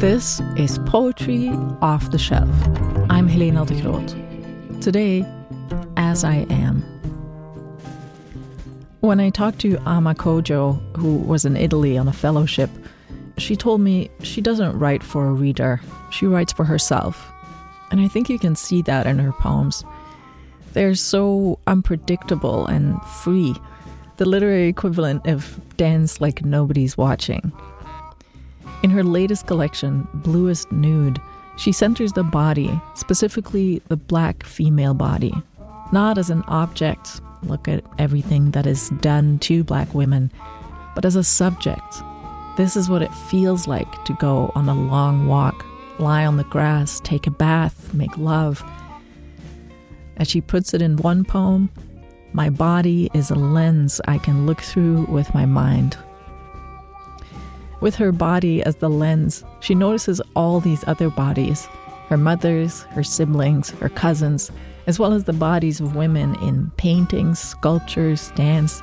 This is Poetry Off the Shelf. I'm Helena de Groot. Today, As I Am. When I talked to Ama Codjoe, who was in Italy on a fellowship, she told me she doesn't write for a reader, she writes for herself. And I think you can see that in her poems. They're so unpredictable and free, the literary equivalent of dance like nobody's watching. In her latest collection, Bluest Nude, she centers the body, specifically the black female body, not as an object, look at everything that is done to black women, but as a subject. This is what it feels like to go on a long walk, lie on the grass, take a bath, make love. As she puts it in one poem, my body is a lens I can look through with my mind. With her body as the lens, she notices all these other bodies her mother's, her siblings, her cousins, as well as the bodies of women in paintings, sculptures, dance.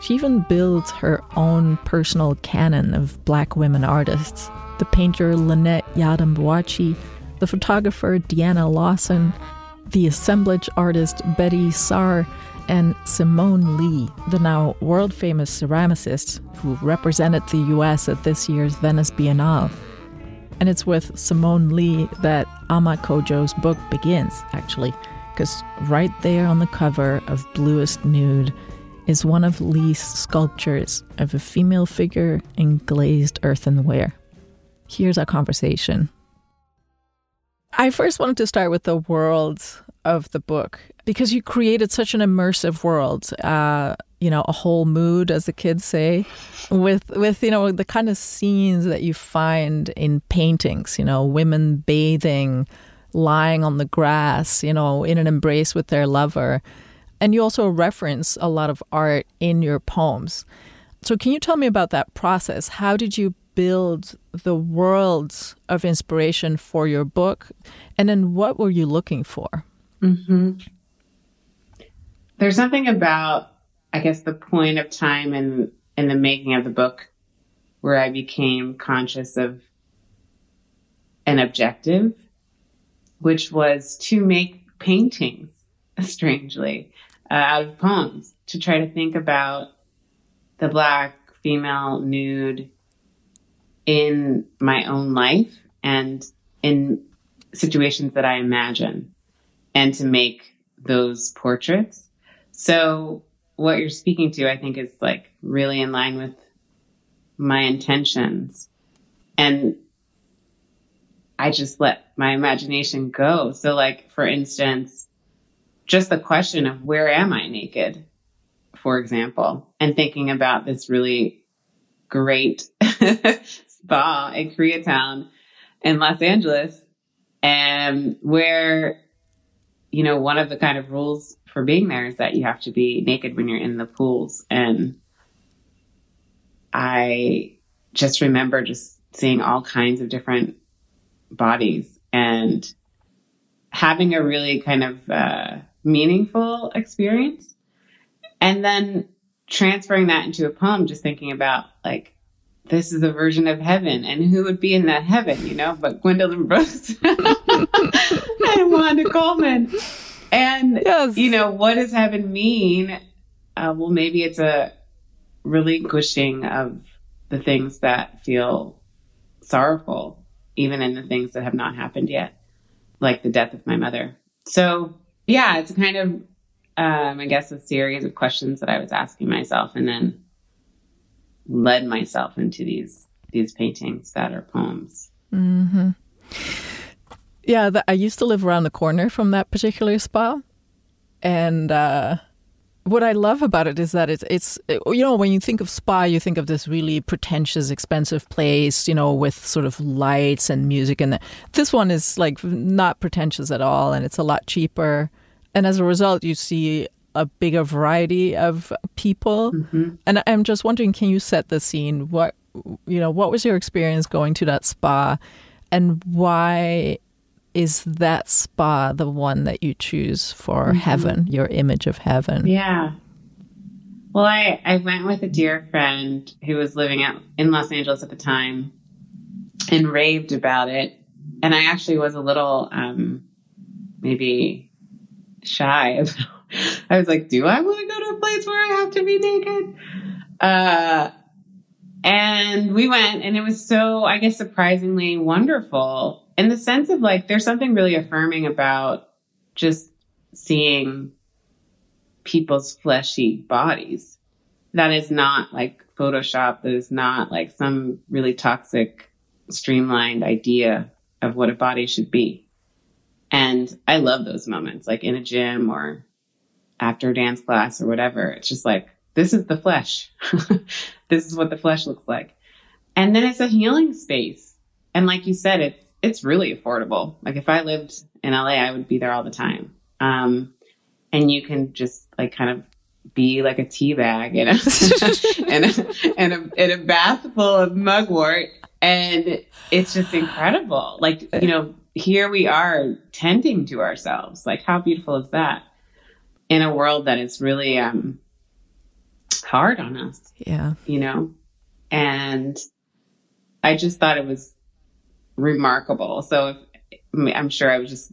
She even builds her own personal canon of black women artists the painter Lynette Yiadom-Boakye, the photographer Deana Lawson, the assemblage artist Betty Saar, and Simone Leigh, the now world famous ceramicist who represented the US at this year's Venice Biennale. And it's with Simone Leigh that Ama Codjoe's book begins, actually, because right there on the cover of Bluest Nude is one of Leigh's sculptures of a female figure in glazed earthenware. Here's our conversation. I first wanted to start with the world of the book because you created such an immersive world. Uh, you know, a whole mood, as the kids say, with with you know the kind of scenes that you find in paintings. You know, women bathing, lying on the grass. You know, in an embrace with their lover, and you also reference a lot of art in your poems. So, can you tell me about that process? How did you build the worlds of inspiration for your book, and then what were you looking for? Mm-hmm. There's something about, I guess, the point of time in in the making of the book where I became conscious of an objective, which was to make paintings, strangely, uh, out of poems, to try to think about the black female nude in my own life and in situations that I imagine and to make those portraits. So what you're speaking to, I think is like really in line with my intentions. And I just let my imagination go. So like, for instance, just the question of where am I naked, for example, and thinking about this really great spa in Koreatown in Los Angeles, and where you know, one of the kind of rules for being there is that you have to be naked when you're in the pools. And I just remember just seeing all kinds of different bodies and having a really kind of uh, meaningful experience. And then transferring that into a poem, just thinking about like, this is a version of heaven and who would be in that heaven, you know, but Gwendolyn Brooks and Wanda Coleman. And, yes. you know, what does heaven mean? Uh, well, maybe it's a relinquishing of the things that feel sorrowful, even in the things that have not happened yet, like the death of my mother. So, yeah, it's kind of, um, I guess, a series of questions that I was asking myself and then led myself into these these paintings that are poems. Mm-hmm. Yeah, the, I used to live around the corner from that particular spa, and uh, what I love about it is that it's it's you know when you think of spa, you think of this really pretentious, expensive place, you know, with sort of lights and music, and this one is like not pretentious at all, and it's a lot cheaper, and as a result, you see a bigger variety of people. Mm-hmm. And I'm just wondering, can you set the scene? What you know, what was your experience going to that spa, and why is that spa the one that you choose for mm-hmm. heaven, your image of heaven? Yeah. Well, I, I went with a dear friend who was living out in Los Angeles at the time and raved about it. And I actually was a little, um, maybe shy. I was like, do I want to go to a place where I have to be naked? Uh, and we went and it was so, I guess, surprisingly wonderful in the sense of like, there's something really affirming about just seeing people's fleshy bodies. That is not like Photoshop. That is not like some really toxic, streamlined idea of what a body should be. And I love those moments, like in a gym or after a dance class or whatever. It's just like, this is the flesh. this is what the flesh looks like. And then it's a healing space. And like you said, it's, it's really affordable. Like if I lived in LA, I would be there all the time. Um, and you can just like kind of be like a tea bag in a, in a, in a, in a bath full of mugwort. And it's just incredible. Like, you know, here we are tending to ourselves. Like, how beautiful is that? In a world that is really um, hard on us. Yeah. You know? And I just thought it was remarkable. So if, I'm sure I was just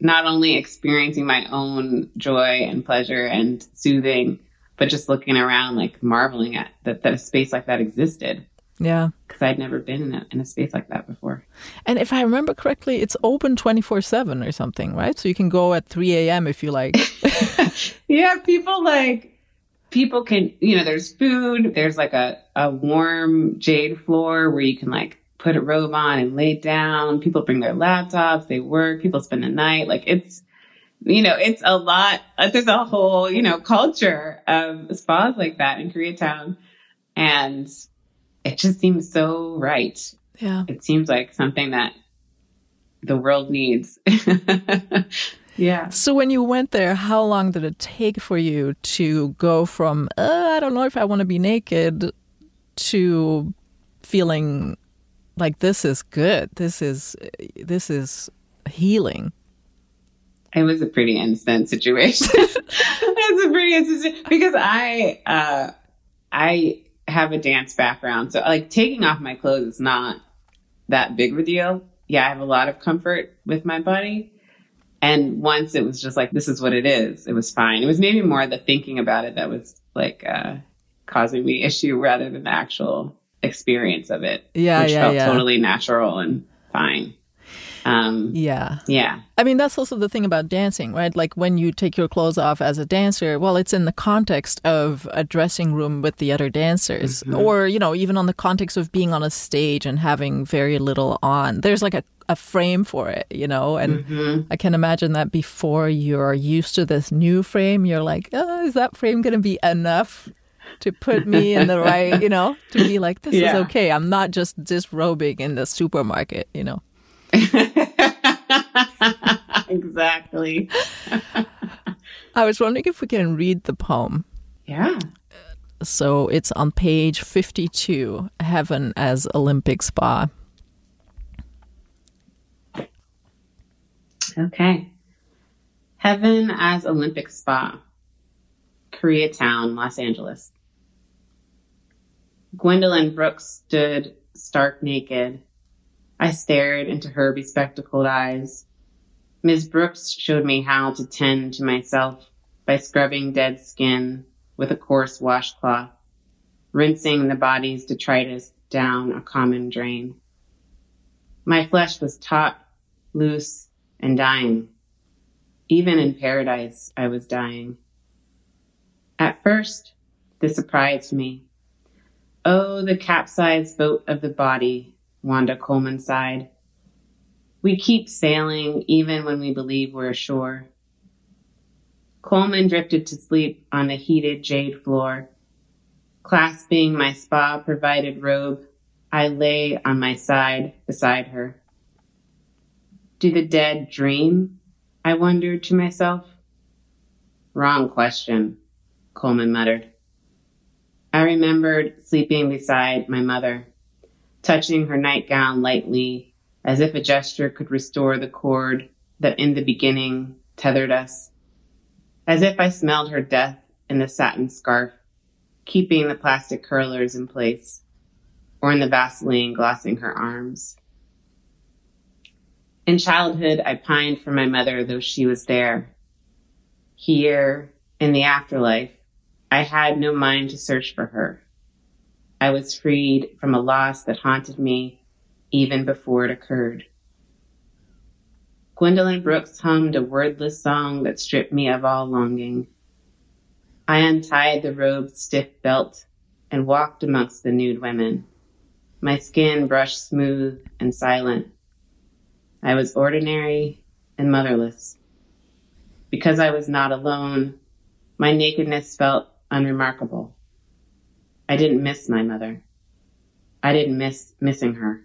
not only experiencing my own joy and pleasure and soothing, but just looking around, like marveling at that, that a space like that existed. Yeah. Because I'd never been in a, in a space like that before. And if I remember correctly, it's open 24 7 or something, right? So you can go at 3 a.m. if you like. yeah, people like, people can, you know, there's food, there's like a, a warm jade floor where you can like put a robe on and lay down. People bring their laptops, they work, people spend the night. Like it's, you know, it's a lot. There's a whole, you know, culture of spas like that in Koreatown. And it just seems so right. Yeah. It seems like something that the world needs. yeah. So when you went there, how long did it take for you to go from, uh, I don't know if I want to be naked to feeling like this is good. This is this is healing. It was a pretty instant situation. it's a pretty instant because I uh, I have a dance background, so like taking off my clothes is not that big of a deal. Yeah, I have a lot of comfort with my body. And once it was just like, this is what it is, it was fine. It was maybe more the thinking about it that was like uh, causing me issue rather than the actual experience of it. Yeah, which yeah, felt yeah. totally natural and fine. Um, Yeah. yeah, I mean, that's also the thing about dancing, right? Like when you take your clothes off as a dancer, well, it's in the context of a dressing room with the other dancers, or, you know, even on the context of being on a stage and having very little on. There's like a, a frame for it, you know? And I can imagine that before you're used to this new frame, you're like, oh, is that frame going to be enough? To put me in the right, you know, to be like, this Yeah. is okay. I'm not just disrobing in the supermarket, you know. exactly. I was wondering if we can read the poem. Yeah. So it's on page 52, Heaven as Olympic Spa. Okay. Heaven as Olympic Spa, Koreatown, Los Angeles. Gwendolyn Brooks stood stark naked. I stared into her bespectacled eyes. Ms. Brooks showed me how to tend to myself by scrubbing dead skin with a coarse washcloth, rinsing the body's detritus down a common drain. My flesh was taut, loose, and dying. Even in paradise, I was dying. At first, this surprised me. Oh, the capsized boat of the body, Wanda Coleman sighed. We keep sailing even when we believe we're ashore. Coleman drifted to sleep on the heated jade floor. Clasping my spa provided robe, I lay on my side beside her. Do the dead dream? I wondered to myself. Wrong question, Coleman muttered. I remembered sleeping beside my mother, touching her nightgown lightly, as if a gesture could restore the cord that in the beginning tethered us, as if I smelled her death in the satin scarf keeping the plastic curlers in place or in the Vaseline glossing her arms. In childhood, I pined for my mother, though she was there. Here, in the afterlife, I had no mind to search for her. I was freed from a loss that haunted me even before it occurred. Gwendolyn Brooks hummed a wordless song that stripped me of all longing. I untied the robe's stiff belt and walked amongst the nude women, my skin brushed smooth and silent. I was ordinary and motherless. Because I was not alone, my nakedness felt unremarkable. I didn't miss my mother. I didn't miss missing her.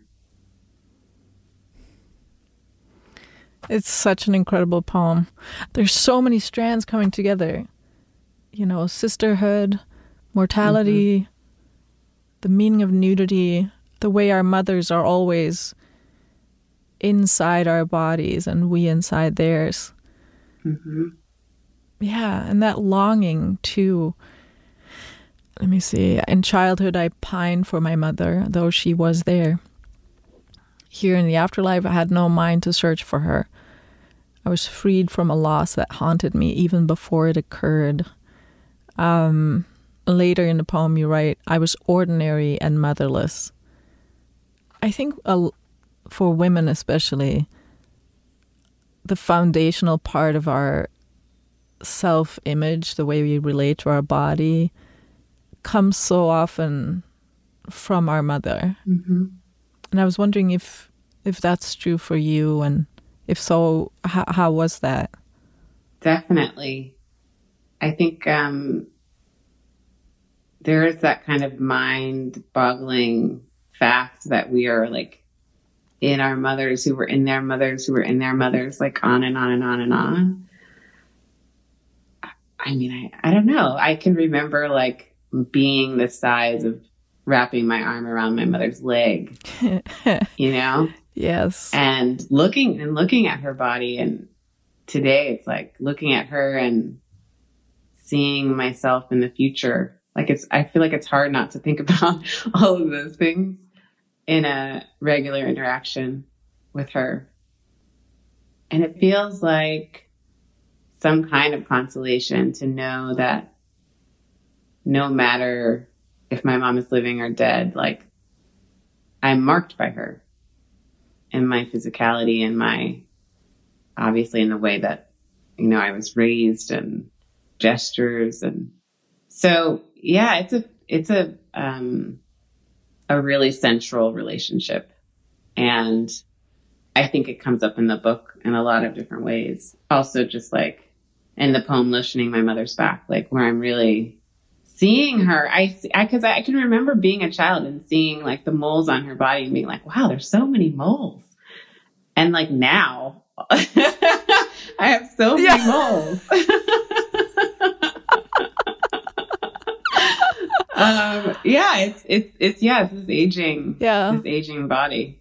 It's such an incredible poem. There's so many strands coming together. You know, sisterhood, mortality, mm-hmm. the meaning of nudity, the way our mothers are always inside our bodies and we inside theirs. Mm-hmm. Yeah, and that longing to. Let me see. In childhood, I pined for my mother, though she was there. Here in the afterlife, I had no mind to search for her. I was freed from a loss that haunted me even before it occurred. Um, later in the poem, you write, I was ordinary and motherless. I think for women, especially, the foundational part of our self image, the way we relate to our body, comes so often from our mother. Mm-hmm. And I was wondering if if that's true for you, and if so, how, how was that? Definitely. I think um, there is that kind of mind boggling fact that we are like in our mothers who were in their mothers who were in their mothers, like on and on and on and on. I mean, I, I don't know. I can remember like being the size of wrapping my arm around my mother's leg, you know? Yes. And looking and looking at her body. And today it's like looking at her and seeing myself in the future. Like it's, I feel like it's hard not to think about all of those things in a regular interaction with her. And it feels like some kind of consolation to know that no matter if my mom is living or dead, like I'm marked by her in my physicality and my obviously in the way that you know I was raised and gestures and so yeah it's a it's a um a really central relationship. And I think it comes up in the book in a lot of different ways. Also, just like in the poem, Listening My Mother's Back, like where I'm really seeing her. I, I, cause I, I can remember being a child and seeing like the moles on her body and being like, wow, there's so many moles. And like now, I have so many yeah. moles. um, yeah, it's it's it's yeah, it's this aging, yeah, this aging body.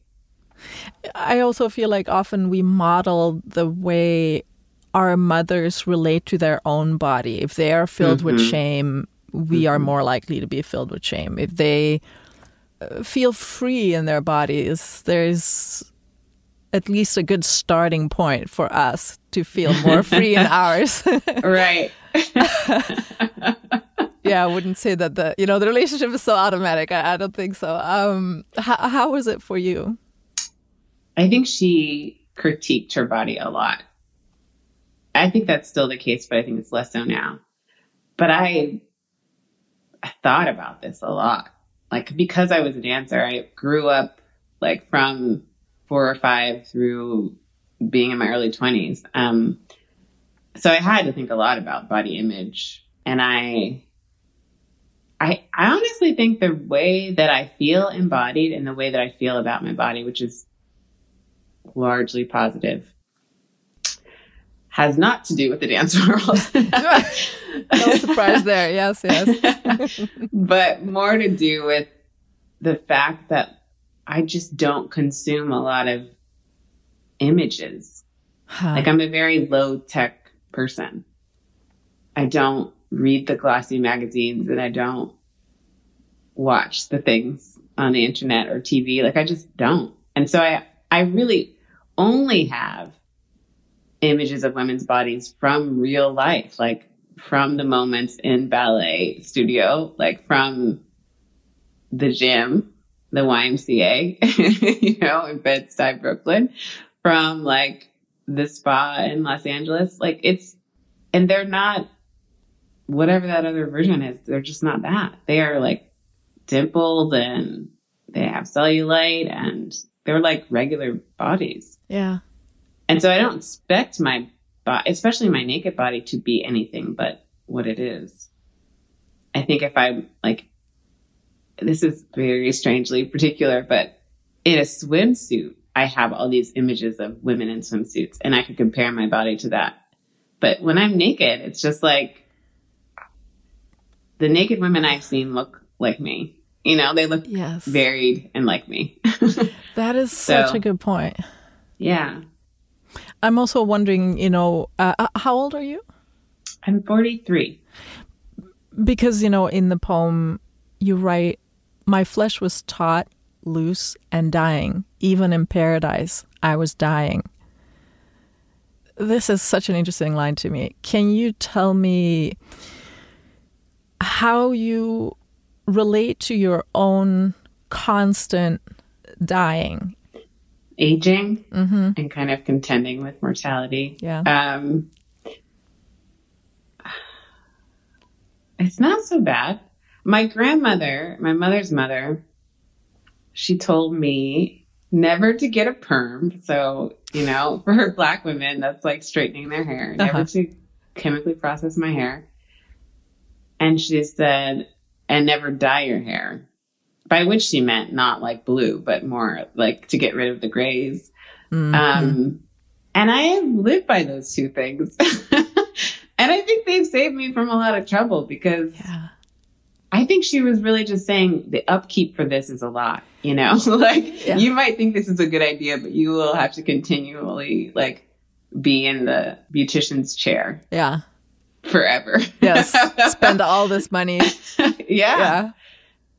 I also feel like often we model the way our mothers relate to their own body. If they are filled mm-hmm. with shame, we mm-hmm. are more likely to be filled with shame. If they uh, feel free in their bodies, there's at least a good starting point for us to feel more free in ours. right. yeah, I wouldn't say that the you know the relationship is so automatic. I, I don't think so. Um, how, how was it for you? I think she critiqued her body a lot. I think that's still the case, but I think it's less so now. But I thought about this a lot. Like because I was a dancer, I grew up like from four or five through being in my early twenties. Um, so I had to think a lot about body image, and I I, I honestly think the way that I feel embodied and the way that I feel about my body, which is largely positive, has not to do with the dance world. no surprise there. Yes, yes. but more to do with the fact that I just don't consume a lot of images. Huh. Like I'm a very low tech person. I don't read the glossy magazines and I don't watch the things on the internet or TV. Like I just don't. And so I, I really only have images of women's bodies from real life, like from the moments in ballet studio, like from the gym, the YMCA, you know, in Bed-Stuy, Brooklyn, from like the spa in Los Angeles. Like it's, and they're not whatever that other version is. They're just not that. They are like dimpled and they have cellulite and they're like regular bodies. Yeah. And so I don't expect my body, especially my naked body, to be anything but what it is. I think if I'm like, this is very strangely particular, but in a swimsuit, I have all these images of women in swimsuits and I could compare my body to that. But when I'm naked, it's just like the naked women I've seen look like me. You know, they look yes. varied and like me. that is so, such a good point. Yeah. I'm also wondering, you know, uh, uh how old are you? I'm 43. Because, you know, in the poem, you write, My flesh was taut, loose, and dying. Even in paradise, I was dying. This is such an interesting line to me. Can you tell me how you relate to your own constant dying aging mm-hmm. and kind of contending with mortality yeah um, it's not so bad my grandmother my mother's mother she told me never to get a perm so you know for black women that's like straightening their hair uh-huh. never to chemically process my hair and she said, and never dye your hair. By which she meant not like blue, but more like to get rid of the grays. Mm-hmm. Um, and I have lived by those two things. and I think they've saved me from a lot of trouble because yeah. I think she was really just saying the upkeep for this is a lot, you know, like yeah. you might think this is a good idea, but you will have to continually like be in the beautician's chair. Yeah forever. Yes. Spend all this money. yeah. Yeah.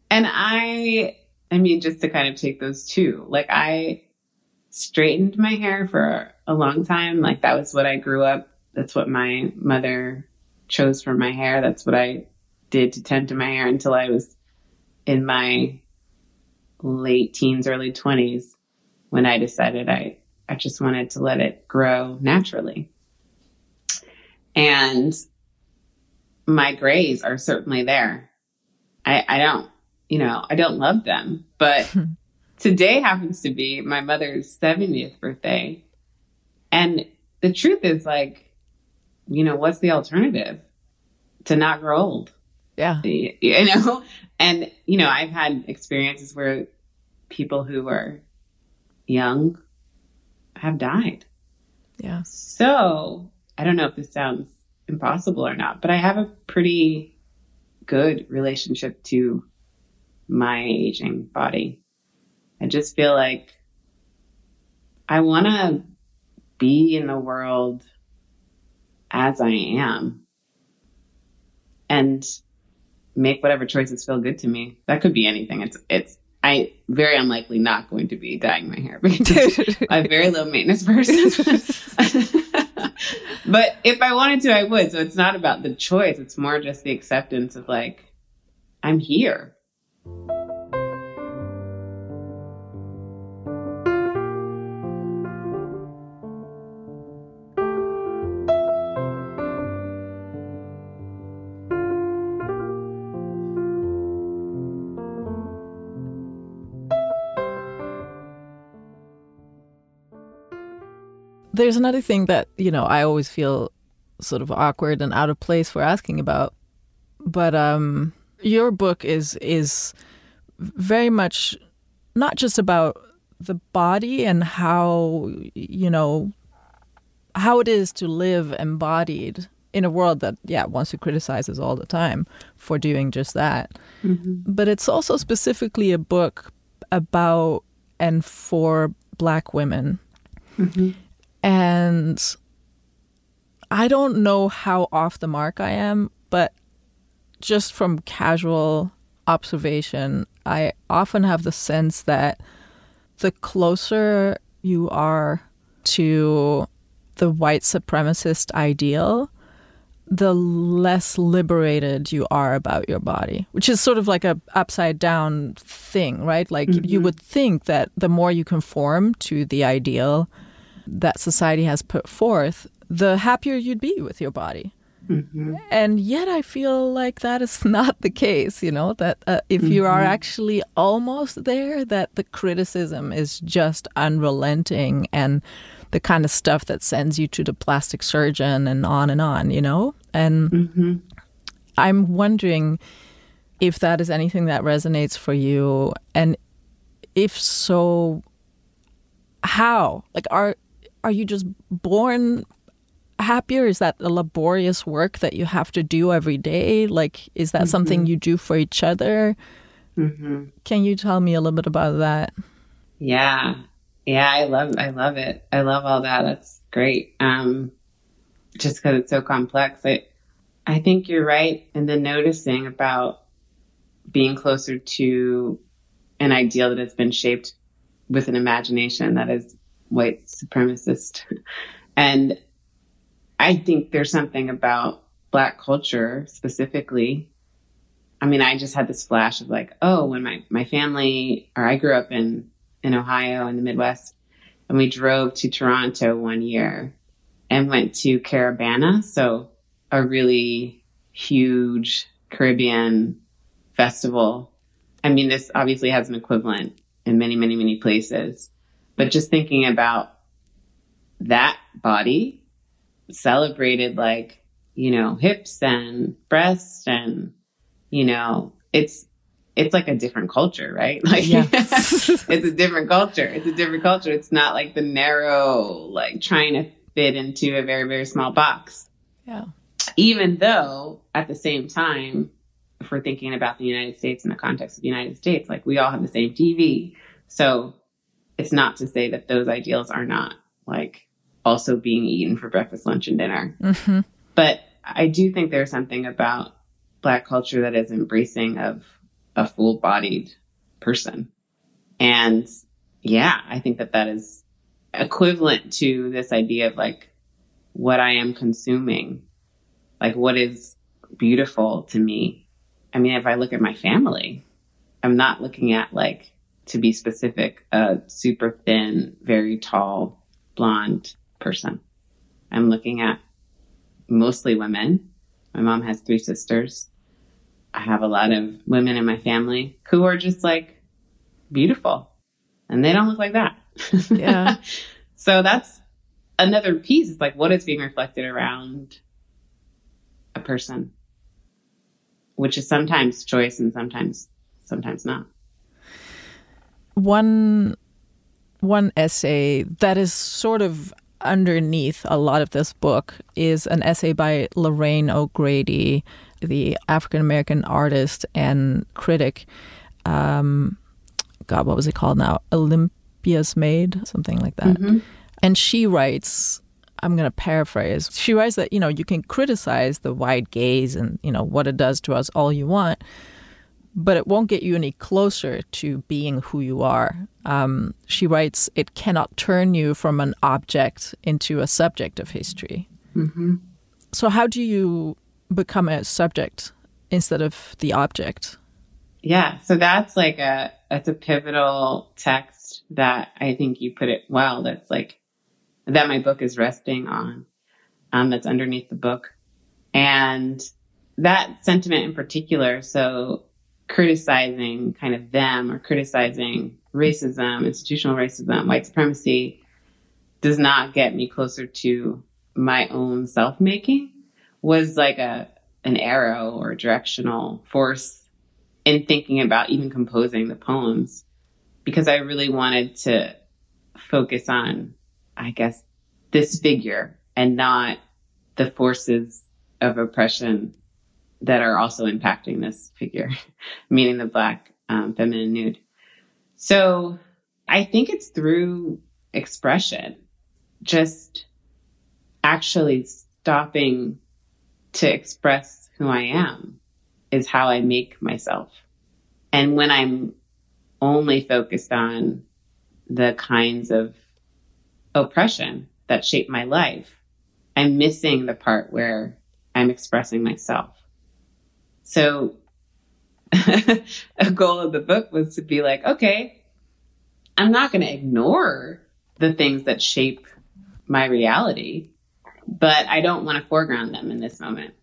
And I, I mean, just to kind of take those two, like I straightened my hair for a long time. Like that was what I grew up. That's what my mother chose for my hair. That's what I did to tend to my hair until I was in my late teens, early twenties when I decided I, I just wanted to let it grow naturally. And my grays are certainly there. I, I don't, you know, I don't love them, but today happens to be my mother's 70th birthday. And the truth is like, you know, what's the alternative to not grow old? Yeah. You know, and, you know, I've had experiences where people who are young have died. Yeah. So I don't know if this sounds impossible or not, but I have a pretty good relationship to my aging body. I just feel like I want to be in the world as I am and make whatever choices feel good to me. That could be anything. It's, it's, I very unlikely not going to be dyeing my hair because I'm a very low maintenance person. but if I wanted to, I would. So it's not about the choice. It's more just the acceptance of like, I'm here. There's another thing that, you know, I always feel sort of awkward and out of place for asking about. But um your book is is very much not just about the body and how you know how it is to live embodied in a world that yeah wants to criticize us all the time for doing just that mm-hmm. but it's also specifically a book about and for black women mm-hmm. And I don't know how off the mark I am, but just from casual observation, I often have the sense that the closer you are to the white supremacist ideal, the less liberated you are about your body, which is sort of like a upside down thing, right? Like mm-hmm. you would think that the more you conform to the ideal that society has put forth, the happier you'd be with your body. Mm-hmm. And yet, I feel like that is not the case, you know, that uh, if mm-hmm. you are mm-hmm. actually almost there, that the criticism is just unrelenting and the kind of stuff that sends you to the plastic surgeon and on and on, you know? And mm-hmm. I'm wondering if that is anything that resonates for you. And if so, how? Like, are are you just born happier? Is that a laborious work that you have to do every day? Like, is that mm-hmm. something you do for each other? Mm-hmm. Can you tell me a little bit about that? Yeah, yeah, I love, I love it. I love all that. That's great. Um, just because it's so complex. I, I think you're right in the noticing about being closer to an ideal that has been shaped with an imagination that is white supremacist. and I think there's something about black culture specifically. I mean, I just had this flash of like, oh, when my, my family or I grew up in, in Ohio in the Midwest and we drove to Toronto one year and went to Caribana. So a really huge Caribbean festival. I mean, this obviously has an equivalent in many, many, many places, but just thinking about that body celebrated like, you know, hips and breasts and, you know, it's, it's like a different culture, right? Like it's a different culture. It's a different culture. It's not like the narrow, like trying to fit into a very, very small box. Yeah. Even though at the same time, if we're thinking about the United States in the context of the United States, like we all have the same TV. So it's not to say that those ideals are not like also being eaten for breakfast, lunch, and dinner. Mm-hmm. But I do think there's something about Black culture that is embracing of a full bodied person. And yeah, I think that that is equivalent to this idea of like what I am consuming, like what is beautiful to me. I mean, if I look at my family, I'm not looking at like, to be specific, a super thin, very tall, blonde person. I'm looking at mostly women. My mom has three sisters. I have a lot of women in my family who are just like beautiful and they don't look like that. Yeah. so that's another piece. It's like what is being reflected around a person, which is sometimes choice and sometimes, sometimes not. One, one essay that is sort of underneath a lot of this book is an essay by Lorraine O'Grady, the African American artist and critic. Um, God, what was it called now? Olympia's Maid, something like that. Mm-hmm. And she writes, I'm going to paraphrase. She writes that, you know, you can criticize the wide gaze and, you know, what it does to us all you want, but it won't get you any closer to being who you are. Um, she writes, it cannot turn you from an object into a subject of history. Mm-hmm. So, how do you become a subject instead of the object? Yeah, so that's like a that's a pivotal text that I think you put it well. That's like that my book is resting on. Um, that's underneath the book, and that sentiment in particular. So criticizing kind of them or criticizing racism, institutional racism, white supremacy does not get me closer to my own self making was like a an arrow or directional force in thinking about even composing the poems because I really wanted to focus on, I guess, this figure and not the forces of oppression that are also impacting this figure, meaning the black um, feminine nude. So I think it's through expression, just actually stopping to express who I am is how I make myself And when I'm only focused on the kinds of oppression that shape my life, I'm missing the part where I'm expressing myself. So a goal of the book was to be like, okay, I'm not going to ignore the things that shape my reality, but I don't want to foreground them in this moment.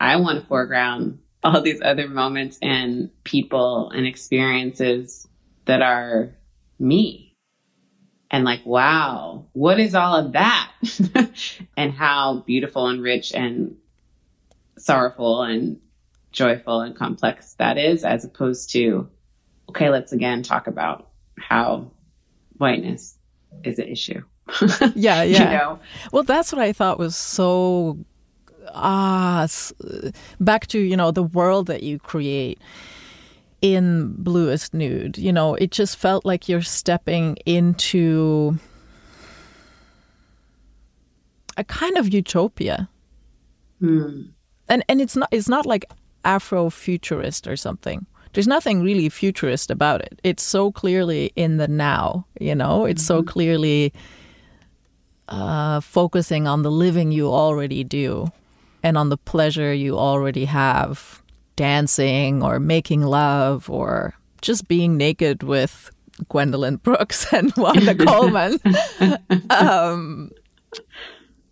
I want to foreground all these other moments and people and experiences that are me. And like, wow, what is all of that? and how beautiful and rich and sorrowful and joyful and complex that is, as opposed to, okay, let's again talk about how whiteness is an issue. yeah, yeah. you know? Well, that's what I thought was so ah back to you know the world that you create in bluest nude you know it just felt like you're stepping into a kind of utopia hmm. and and it's not it's not like afrofuturist or something there's nothing really futurist about it it's so clearly in the now you know it's mm-hmm. so clearly uh, focusing on the living you already do and on the pleasure you already have dancing or making love or just being naked with Gwendolyn Brooks and Wanda Coleman. um,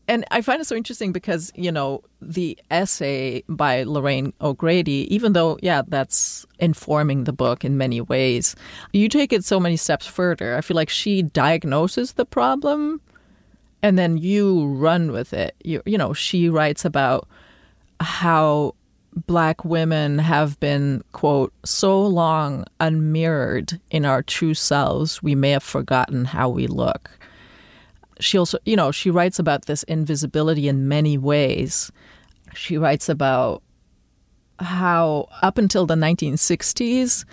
and I find it so interesting because, you know, the essay by Lorraine O'Grady, even though, yeah, that's informing the book in many ways, you take it so many steps further. I feel like she diagnoses the problem and then you run with it. You, you know, she writes about how black women have been, quote, so long unmirrored in our true selves, we may have forgotten how we look. She also, you know, she writes about this invisibility in many ways. She writes about how up until the 1960s,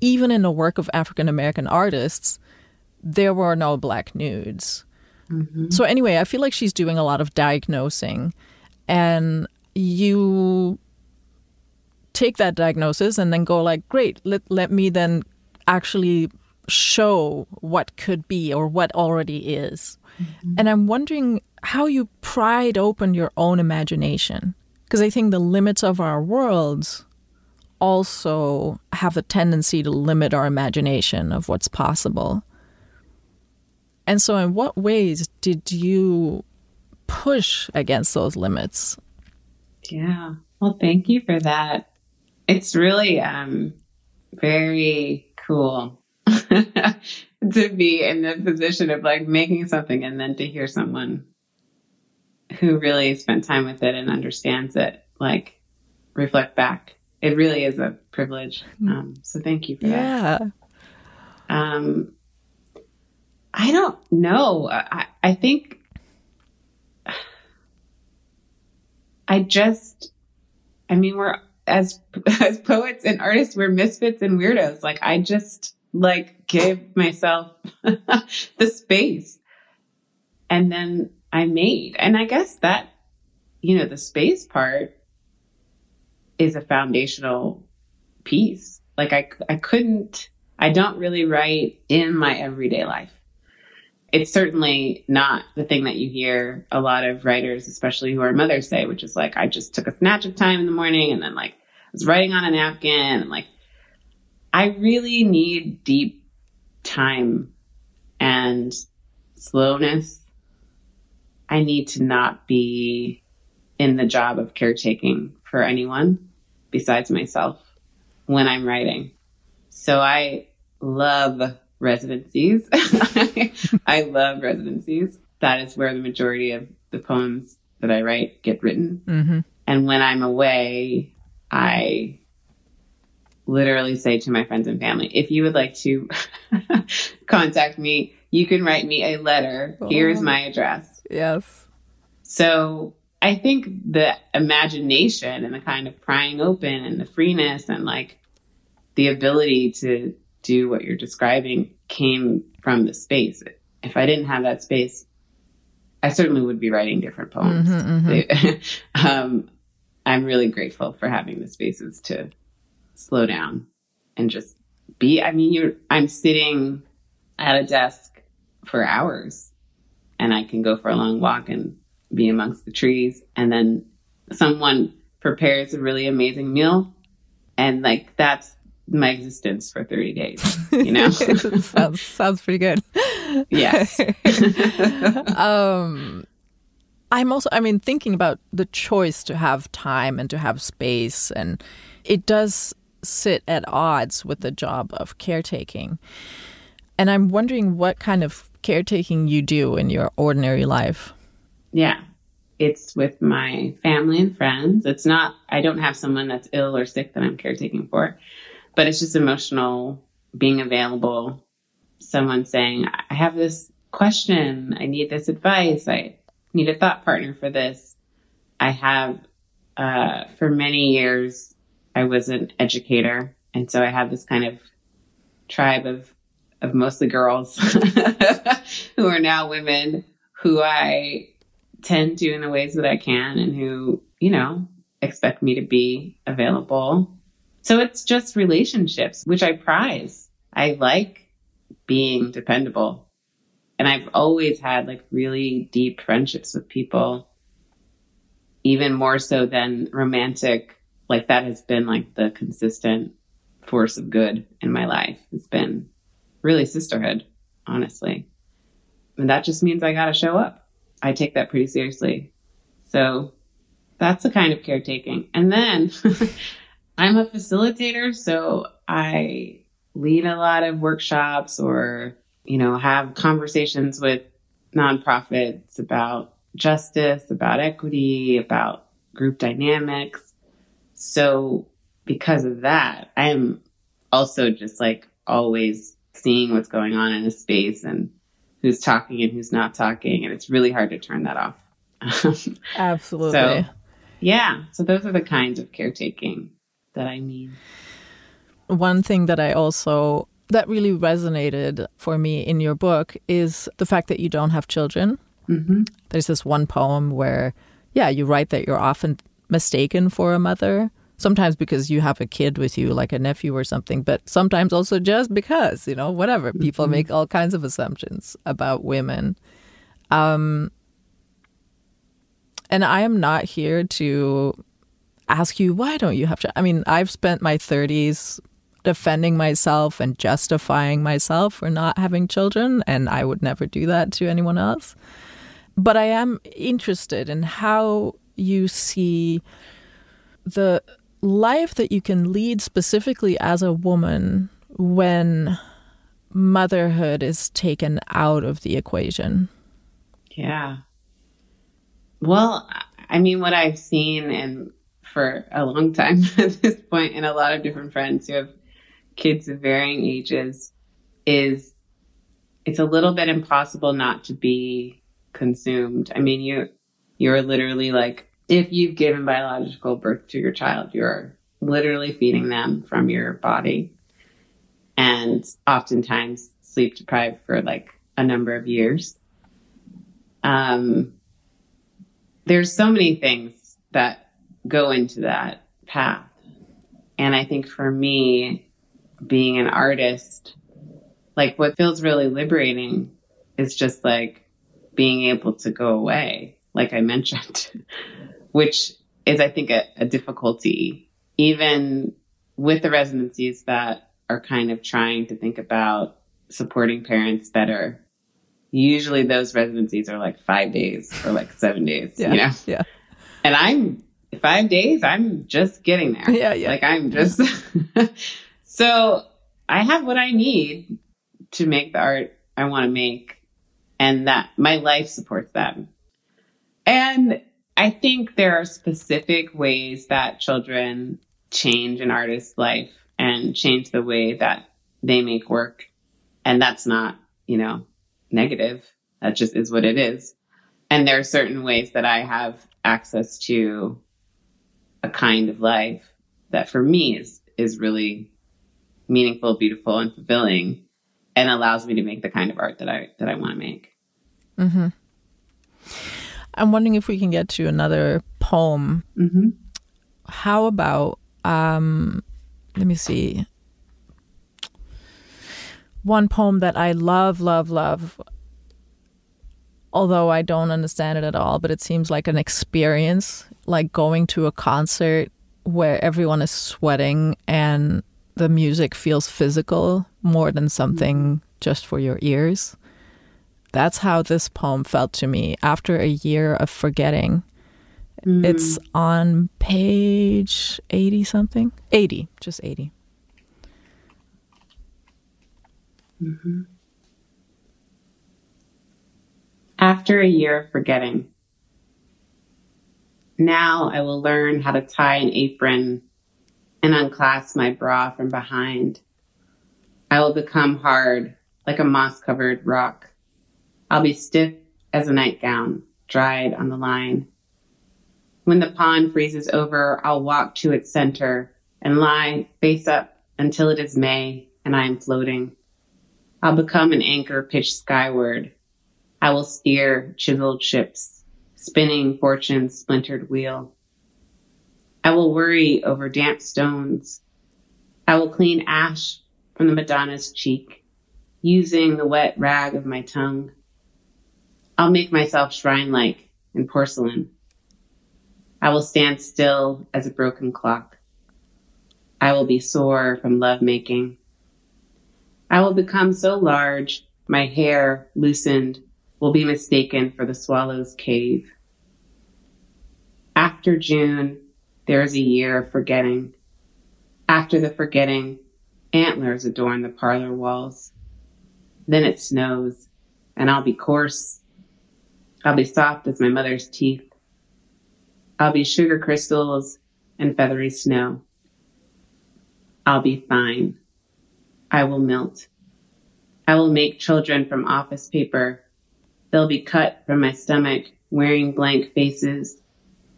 even in the work of African American artists, there were no black nudes. Mm-hmm. So anyway, I feel like she's doing a lot of diagnosing and you take that diagnosis and then go like, great, let let me then actually show what could be or what already is. Mm-hmm. And I'm wondering how you pried open your own imagination. Because I think the limits of our worlds also have a tendency to limit our imagination of what's possible. And so, in what ways did you push against those limits? Yeah. Well, thank you for that. It's really um, very cool to be in the position of like making something and then to hear someone who really spent time with it and understands it, like reflect back. It really is a privilege. Hmm. Um, so thank you for yeah. that. Um, I don't know. I, I think I just, I mean, we're as as poets and artists, we're misfits and weirdos. Like I just like give myself the space, and then I made. And I guess that you know the space part is a foundational piece. Like I I couldn't. I don't really write in my everyday life it's certainly not the thing that you hear a lot of writers, especially who are mothers, say, which is like, I just took a snatch of time in the morning and then like I was writing on a napkin and like, I really need deep time and slowness. I need to not be in the job of caretaking for anyone besides myself when I'm writing. So I love residencies. I love residencies. That is where the majority of the poems that I write get written. Mm-hmm. And when I'm away, I literally say to my friends and family, if you would like to contact me, you can write me a letter. Oh. Here's my address. Yes. So I think the imagination and the kind of prying open and the freeness and like the ability to do what you're describing came from the space. If I didn't have that space, I certainly would be writing different poems. Mm-hmm, mm-hmm. um, I'm really grateful for having the spaces to slow down and just be. I mean, you're, I'm sitting at a desk for hours and I can go for a long walk and be amongst the trees. And then someone prepares a really amazing meal. And like, that's my existence for 30 days, you know? sounds, sounds pretty good. Yes. um, I'm also, I mean, thinking about the choice to have time and to have space, and it does sit at odds with the job of caretaking. And I'm wondering what kind of caretaking you do in your ordinary life. Yeah. It's with my family and friends. It's not, I don't have someone that's ill or sick that I'm caretaking for, but it's just emotional being available. Someone saying, I have this question. I need this advice. I need a thought partner for this. I have, uh, for many years, I was an educator. And so I have this kind of tribe of, of mostly girls who are now women who I tend to in the ways that I can and who, you know, expect me to be available. So it's just relationships, which I prize. I like being dependable. And I've always had like really deep friendships with people, even more so than romantic. Like that has been like the consistent force of good in my life. It's been really sisterhood, honestly. And that just means I got to show up. I take that pretty seriously. So that's the kind of caretaking. And then I'm a facilitator, so I lead a lot of workshops or, you know, have conversations with nonprofits about justice, about equity, about group dynamics. So because of that, I'm also just like always seeing what's going on in a space and who's talking and who's not talking. And it's really hard to turn that off. Absolutely. So, yeah. So those are the kinds of caretaking that I mean. One thing that I also that really resonated for me in your book is the fact that you don't have children. Mm-hmm. There's this one poem where, yeah, you write that you're often mistaken for a mother, sometimes because you have a kid with you, like a nephew or something, but sometimes also just because, you know, whatever. People Mm-hmm. make all kinds of assumptions about women. Um, and I am not here to ask you, why don't you have children? I mean, I've spent my 30s defending myself and justifying myself for not having children, and I would never do that to anyone else. But I am interested in how you see the life that you can lead specifically as a woman when motherhood is taken out of the equation. Yeah. Well, I mean, what I've seen and for a long time at this point, and a lot of different friends who have kids of varying ages, is it's a little bit impossible not to be consumed. I mean, you you're literally like if you've given biological birth to your child, you're literally feeding them from your body, and oftentimes sleep deprived for like a number of years. Um, there's so many things that go into that path. And I think for me, being an artist, like what feels really liberating is just like being able to go away, like I mentioned, which is, I think, a, a difficulty, even with the residencies that are kind of trying to think about supporting parents better. Usually those residencies are like five days or like seven days, Yeah. you know? Yeah. And I'm five days, I'm just getting there. Yeah, yeah. Like I'm just, so I have what I need to make the art I want to make. And that my life supports that. And I think there are specific ways that children change an artist's life and change the way that they make work. And that's not, you know, negative. That just is what it is. And there are certain ways that I have access to a kind of life that for me is, is really meaningful, beautiful, and fulfilling and allows me to make the kind of art that I, that I want to make. Mm-hmm. I'm wondering if we can get to another poem. Mm-hmm. How about, um, let me see, one poem that I love, love, love, although I don't understand it at all, but it seems like an experience, like going to a concert where everyone is sweating and the music feels physical more than something just for your ears. That's how this poem felt to me after a year of forgetting. Mm. It's on page 80 something. 80, just 80. Mm-hmm. After a year of forgetting, now I will learn how to tie an apron and unclasp my bra from behind. I will become hard like a moss covered rock. I'll be stiff as a nightgown, dried on the line. When the pond freezes over, I'll walk to its center and lie face up until it is May and I am floating. I'll become an anchor pitched skyward. I will steer chiseled ships, spinning fortune's splintered wheel. I will worry over damp stones. I will clean ash from the Madonna's cheek, using the wet rag of my tongue. I'll make myself shrine like in porcelain. I will stand still as a broken clock. I will be sore from love making. I will become so large, my hair, loosened, will be mistaken for the swallow's cave. After June, there is a year of forgetting. After the forgetting, antlers adorn the parlor walls. Then it snows, and I'll be coarse. I'll be soft as my mother's teeth. I'll be sugar crystals and feathery snow. I'll be fine. I will melt. I will make children from office paper. They'll be cut from my stomach, wearing blank faces,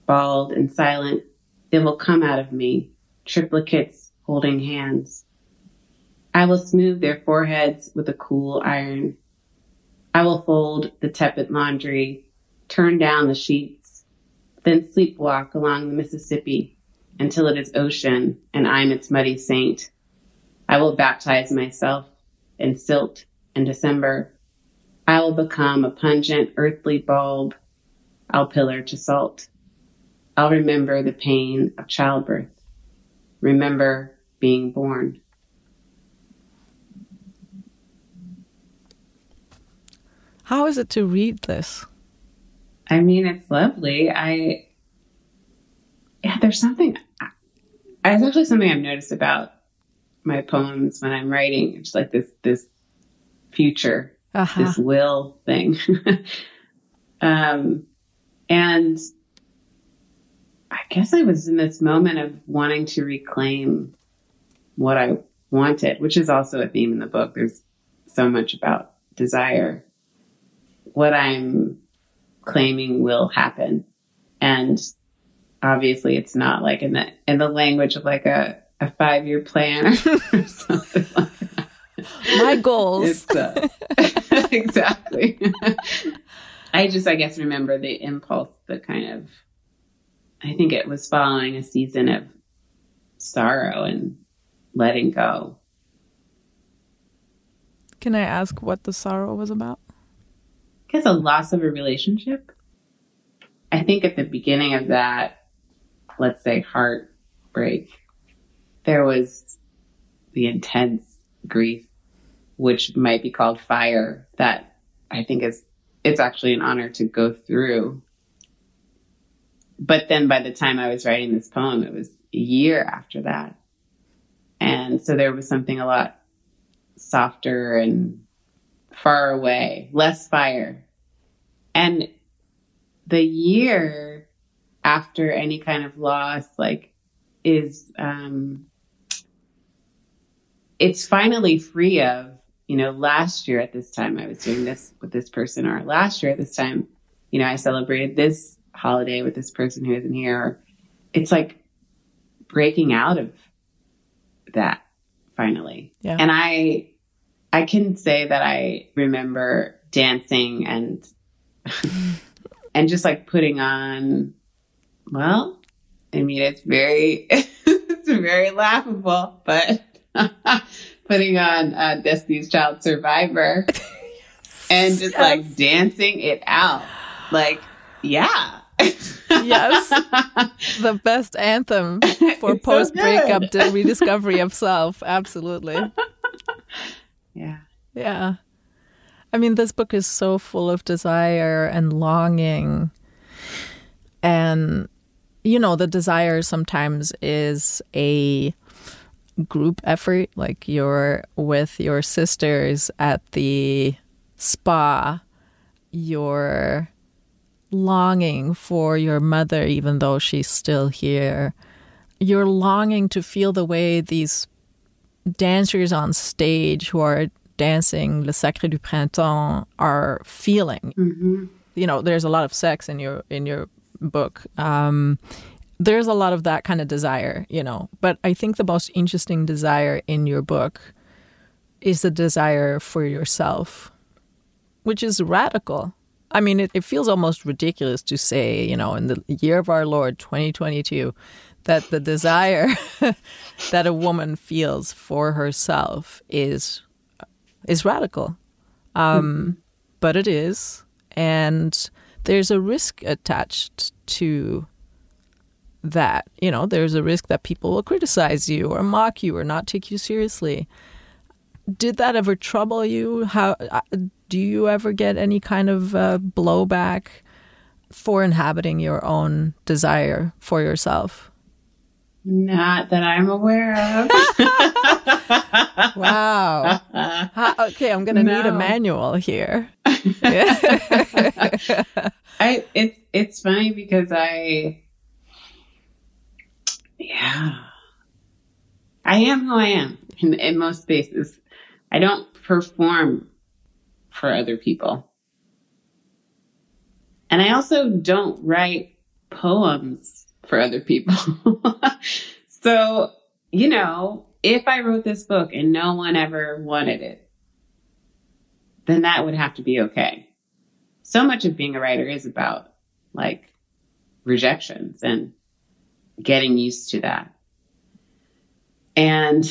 bald and silent. They will come out of me, triplicates holding hands. I will smooth their foreheads with a cool iron. I will fold the tepid laundry, turn down the sheets, then sleepwalk along the Mississippi until it is ocean and I'm its muddy saint. I will baptize myself in silt in December. I will become a pungent earthly bulb. I'll pillar to salt. I'll remember the pain of childbirth. Remember being born. How is it to read this? I mean, it's lovely. I, yeah, there's something, it's actually something I've noticed about my poems when I'm writing. It's like this this future, uh-huh. this will thing. um, and I guess I was in this moment of wanting to reclaim what I wanted, which is also a theme in the book. There's so much about desire. What I'm claiming will happen. And obviously it's not like in the in the language of like a a five year plan or something like that. My goals. Uh, exactly. I just, I guess, remember the impulse, the kind of, I think it was following a season of sorrow and letting go. Can I ask what the sorrow was about? Guess a loss of a relationship. I think at the beginning of that, let's say heartbreak, there was the intense grief, which might be called fire, that I think is, it's actually an honor to go through. But then by the time I was writing this poem, it was a year after that. And so there was something a lot softer and far away, less fire. And the year after any kind of loss, like, is um, it's finally free of, you know, last year at this time I was doing this with this person, or last year at this time, you know, I celebrated this holiday with this person who isn't here. It's like breaking out of that finally. Yeah. And I, I can say that I remember dancing and, and just like putting on, well, I mean, it's very, it's very laughable, but putting on uh, Destiny's Child Survivor and just yes. like dancing it out. Like, yeah. yes. The best anthem for post breakup good. rediscovery of self. Absolutely. Yeah. Yeah. I mean, this book is so full of desire and longing. And, you know, the desire sometimes is a group effort. Like you're with your sisters at the spa, you're longing for your mother, even though she's still here. You're longing to feel the way these dancers on stage who are dancing Le Sacré du Printemps are feeling. Mm-hmm. You know, there's a lot of sex in your in your book. Um, there's a lot of that kind of desire, you know. But I think the most interesting desire in your book is the desire for yourself, which is radical. I mean, it, it feels almost ridiculous to say, you know, in the year of our Lord, 2022, that the desire that a woman feels for herself is is radical. Um, But it is, and there's a risk attached to that. You know, there's a risk that people will criticize you or mock you or not take you seriously. Did that ever trouble you? How uh, do you ever get any kind of uh, blowback for inhabiting your own desire for yourself? Not that I'm aware of. Wow. How, okay, I'm going to need a manual here. I it's it's funny because I yeah I am who I am in, in most spaces. I don't perform for other people. And I also don't write poems for other people. so, you know, if I wrote this book and no one ever wanted it, then that would have to be okay so much of being a writer is about like rejections and getting used to that. And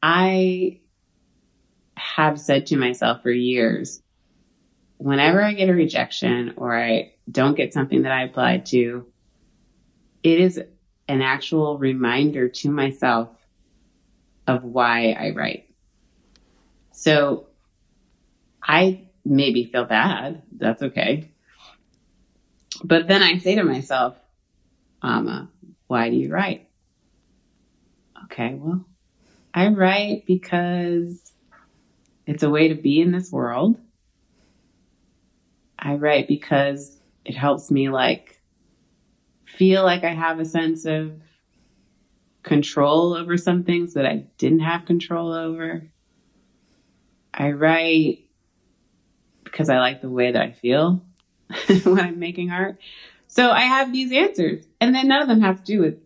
I have said to myself for years, whenever I get a rejection or I don't get something that I applied to, it is an actual reminder to myself of why I write. So I maybe feel bad. That's okay. But then I say to myself, Ama, why do you write? Okay, well, I write because it's a way to be in this world. I write because it helps me like feel like I have a sense of control over some things that I didn't have control over. I write because I like the way that I feel when I'm making art. So I have these answers, and then none of them have to do with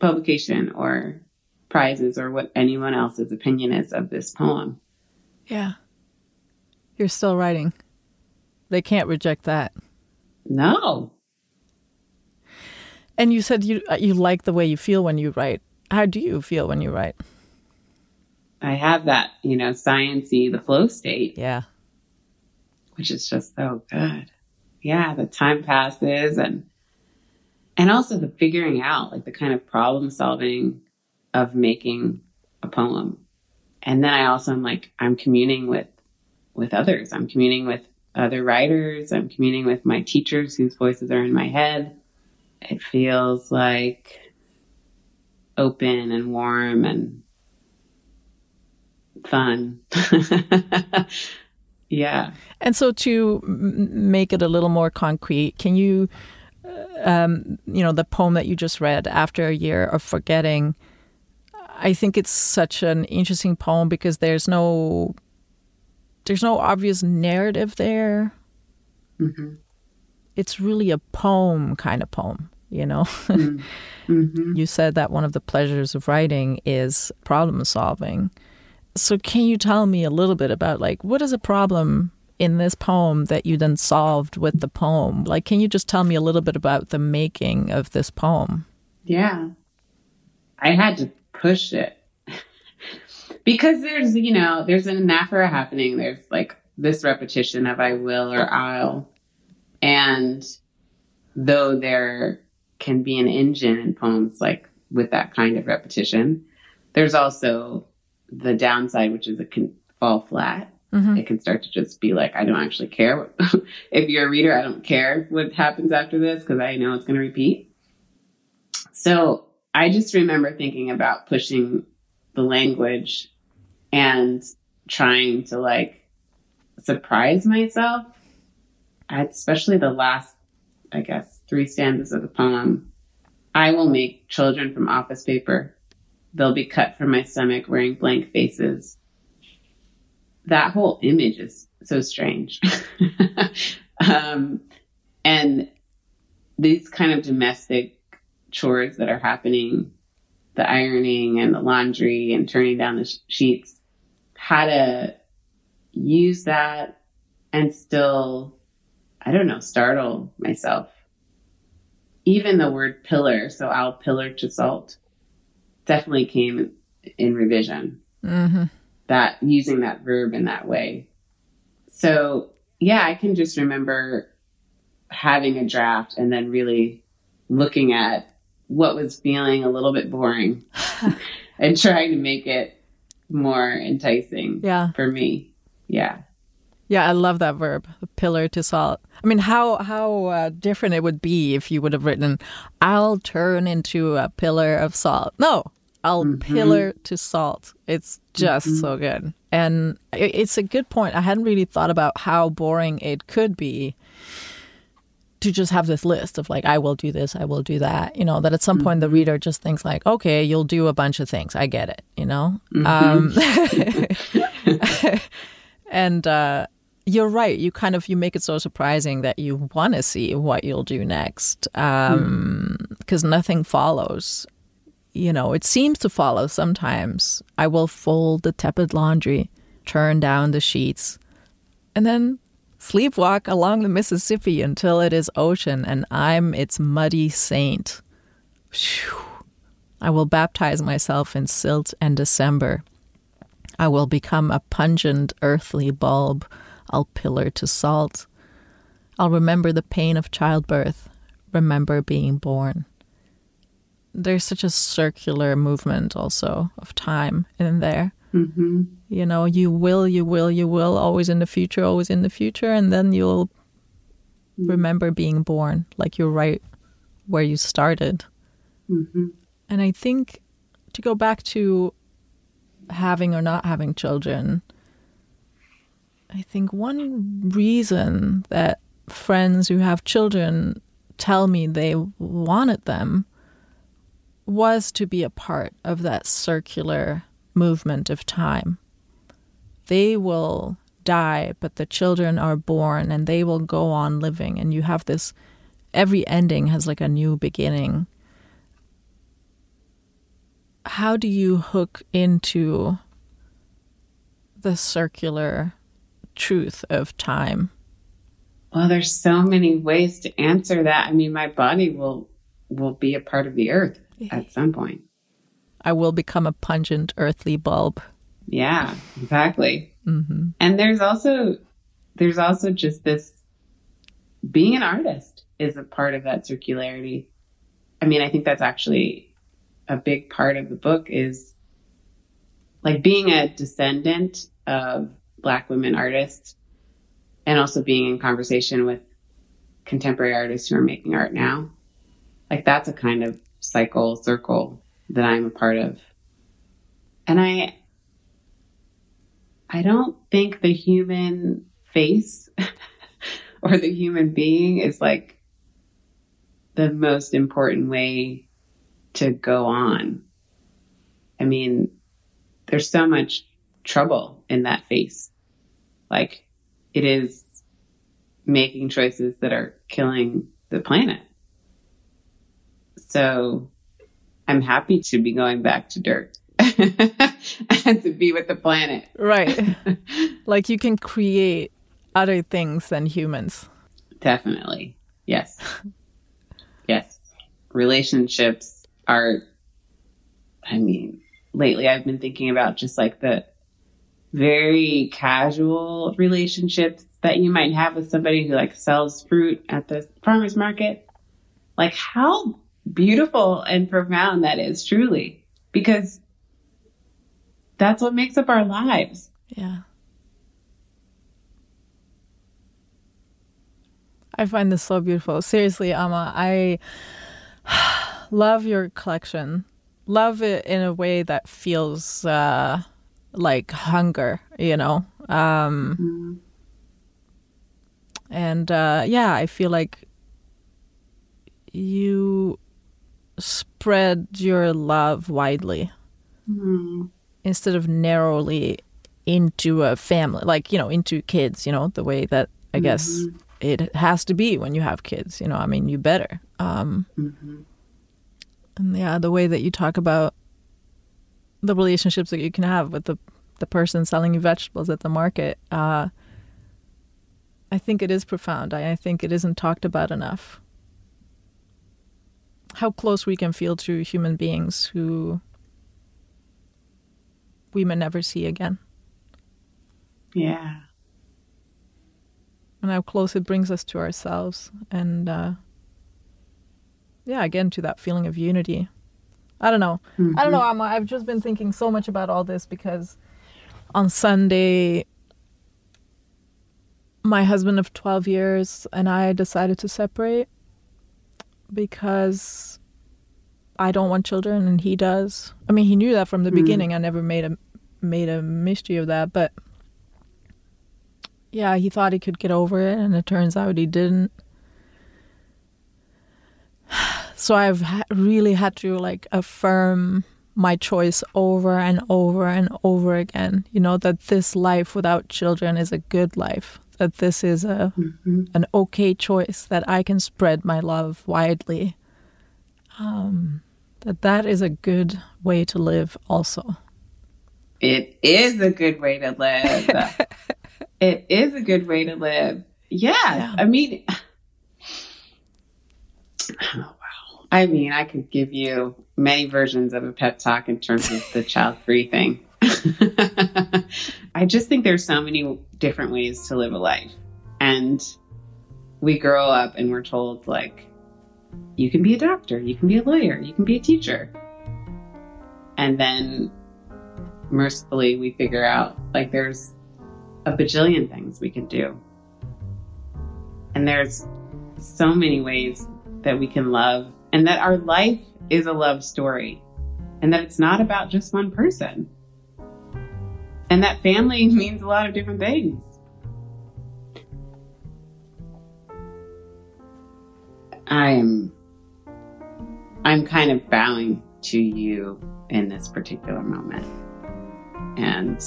publication or prizes or what anyone else's opinion is of this poem. yeah. You're still writing. They can't reject that. No. And you said you uh, you like the way you feel when you write. How do you feel when you write? I have that, you know, sciency, the flow state, Yeah. which is just so good. Yeah, the time passes and and also the figuring out, like the kind of problem solving of making a poem. And then I also am like I'm communing with with others. I'm communing with other writers. I'm communing with my teachers whose voices are in my head. It feels like open and warm and fun. yeah. And so to make it a little more concrete, can you, uh, um, you know, the poem that you just read, After a Year of Forgetting, I think it's such an interesting poem because there's no, there's no obvious narrative there. hmm It's really a poem kind of poem, you know? hmm you said that one of the pleasures of writing is problem solving. So can you tell me a little bit about like what is a problem in this poem that you then solved with the poem? Like can you just tell me a little bit about the making of this poem? Yeah. I had to push it. because there's, you know, there's an anaphora happening. There's like this repetition of I will or I'll. And though there can be an engine in poems like with that kind of repetition, there's also the downside, which is it can fall flat. Mm-hmm. It can start to just be like, I don't actually care. if you're a reader, I don't care what happens after this because I know it's going to repeat. So I just remember thinking about pushing the language and trying to like surprise myself, especially the last, I guess, three stanzas of the poem. I will make children from office paper. They'll be cut from my stomach wearing blank faces. That whole image is so strange. um, and these kind of domestic chores that are happening the ironing and the laundry and turning down the sh- sheets how to use that and still i don't know startle myself even the word pillar so i'll pillar to salt definitely came in revision mm-hmm. that using that verb in that way so yeah i can just remember having a draft and then really looking at what was feeling a little bit boring and trying to make it more enticing yeah. for me. Yeah. Yeah, I love that verb, pillar to salt. I mean, how how uh, different it would be if you would have written, "I'll turn into a pillar of salt." No, I'll mm-hmm. pillar to salt. It's just mm-hmm. so good, and it's a good point. I hadn't really thought about how boring it could be to just have this list of like I will do this, I will do that. You know that at some mm-hmm. point the reader just thinks like, okay, you'll do a bunch of things. I get it. You know, mm-hmm. um, and uh, you're right. You kind of you make it so surprising that you want to see what you'll do next because um, mm. nothing follows. You know, it seems to follow sometimes. I will fold the tepid laundry, turn down the sheets, and then Sleepwalk along the Mississippi until it is ocean, and I'm its muddy saint. Whew. I will baptize myself in silt and December. I will become a pungent earthly bulb. I'll pillar to salt. I'll remember the pain of childbirth, remember being born. There's such a circular movement also of time in there. Mm-hmm. You know, you will, you will, you will, always in the future, always in the future, and then you'll mm-hmm. remember being born, like you're right where you started. Mm-hmm. And I think to go back to having or not having children, I think one reason that friends who have children tell me they wanted them was to be a part of that circular movement of time. They will die, but the children are born and they will go on living. And you have this every ending has like a new beginning. How do you hook into the circular truth of time? Well, there's so many ways to answer that. I mean, my body will will be a part of the earth at some point. I will become a pungent earthly bulb. Yeah, exactly. Mm-hmm. And there's also there's also just this being an artist is a part of that circularity. I mean, I think that's actually a big part of the book is like being a descendant of black women artists and also being in conversation with contemporary artists who are making art now. Like that's a kind of cycle circle that I'm a part of. And I, I don't think the human face or the human being is like the most important way to go on. I mean, there's so much trouble in that face. Like it is making choices that are killing the planet. So I'm happy to be going back to dirt and to be with the planet. Right. like you can create other things than humans. Definitely. Yes. yes. Relationships are, I mean, lately I've been thinking about just like the very casual relationships that you might have with somebody who like sells fruit at the farmer's market. Like how beautiful and profound that is truly because that's what makes up our lives. Yeah. I find this so beautiful. Seriously, Ama, I love your collection. Love it in a way that feels uh, like hunger, you know? Um, mm-hmm. And uh, yeah, I feel like you spread your love widely mm-hmm. instead of narrowly into a family, like, you know, into kids, you know, the way that I mm-hmm. guess it has to be when you have kids, you know, I mean, you better. Um, mm-hmm. And yeah, the way that you talk about the relationships that you can have with the, the person selling you vegetables at the market, uh, I think it is profound. I, I think it isn't talked about enough. How close we can feel to human beings who we may never see again. Yeah. And how close it brings us to ourselves. And uh, yeah, again, to that feeling of unity. I don't know. Mm-hmm. I don't know. I'm, I've just been thinking so much about all this because on Sunday, my husband of 12 years and I decided to separate because I don't want children and he does. I mean, he knew that from the mm. beginning. I never made a made a mystery of that, but yeah, he thought he could get over it and it turns out he didn't. So I've really had to like affirm my choice over and over and over again, you know, that this life without children is a good life that this is a mm-hmm. an okay choice that I can spread my love widely. Um, that that is a good way to live. Also, it is a good way to live. it is a good way to live. Yes, yeah. I mean. I mean, I could give you many versions of a pep talk in terms of the child free thing. I just think there's so many different ways to live a life. And we grow up and we're told, like, you can be a doctor, you can be a lawyer, you can be a teacher. And then mercifully, we figure out, like, there's a bajillion things we can do. And there's so many ways that we can love, and that our life is a love story, and that it's not about just one person. And that family means a lot of different things. I'm I'm kind of bowing to you in this particular moment and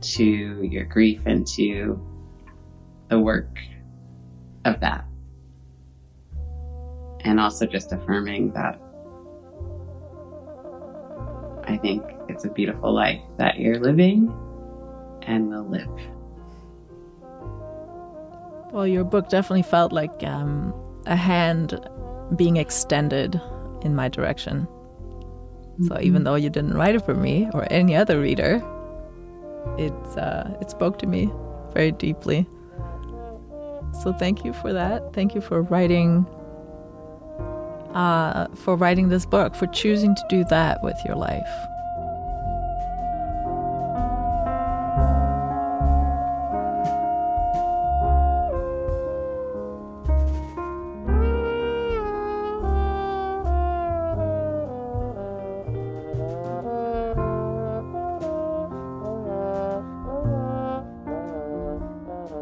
to your grief and to the work of that. And also just affirming that I think it's a beautiful life that you're living and will live. Well, your book definitely felt like um, a hand being extended in my direction. Mm-hmm. So even though you didn't write it for me or any other reader, it uh, it spoke to me very deeply. So thank you for that. Thank you for writing uh, for writing this book, for choosing to do that with your life.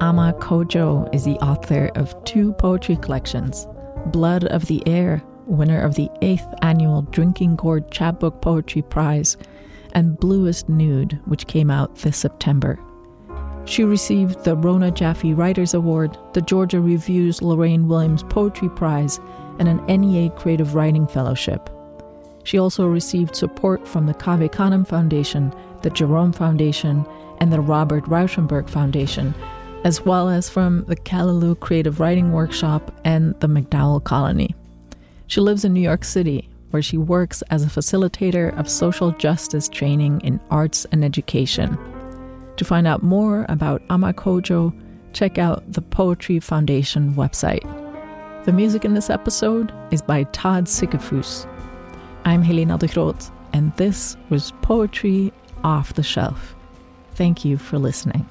Ama Codjoe is the author of two poetry collections Blood of the Air, winner of the 8th annual Drinking Gourd Chapbook Poetry Prize, and Bluest Nude, which came out this September. She received the Rona Jaffe Writers Award, the Georgia Review's Lorraine Williams Poetry Prize, and an NEA Creative Writing Fellowship. She also received support from the Cave Canem Foundation, the Jerome Foundation, and the Robert Rauschenberg Foundation as well as from the Callaloo Creative Writing Workshop and the MacDowell Colony. She lives in New York City, where she works as a facilitator of social justice training in arts and education. To find out more about Ama Codjoe, check out the Poetry Foundation website. The music in this episode is by Todd Sickafoose. I'm Helena de Groot, and this was Poetry Off the Shelf. Thank you for listening.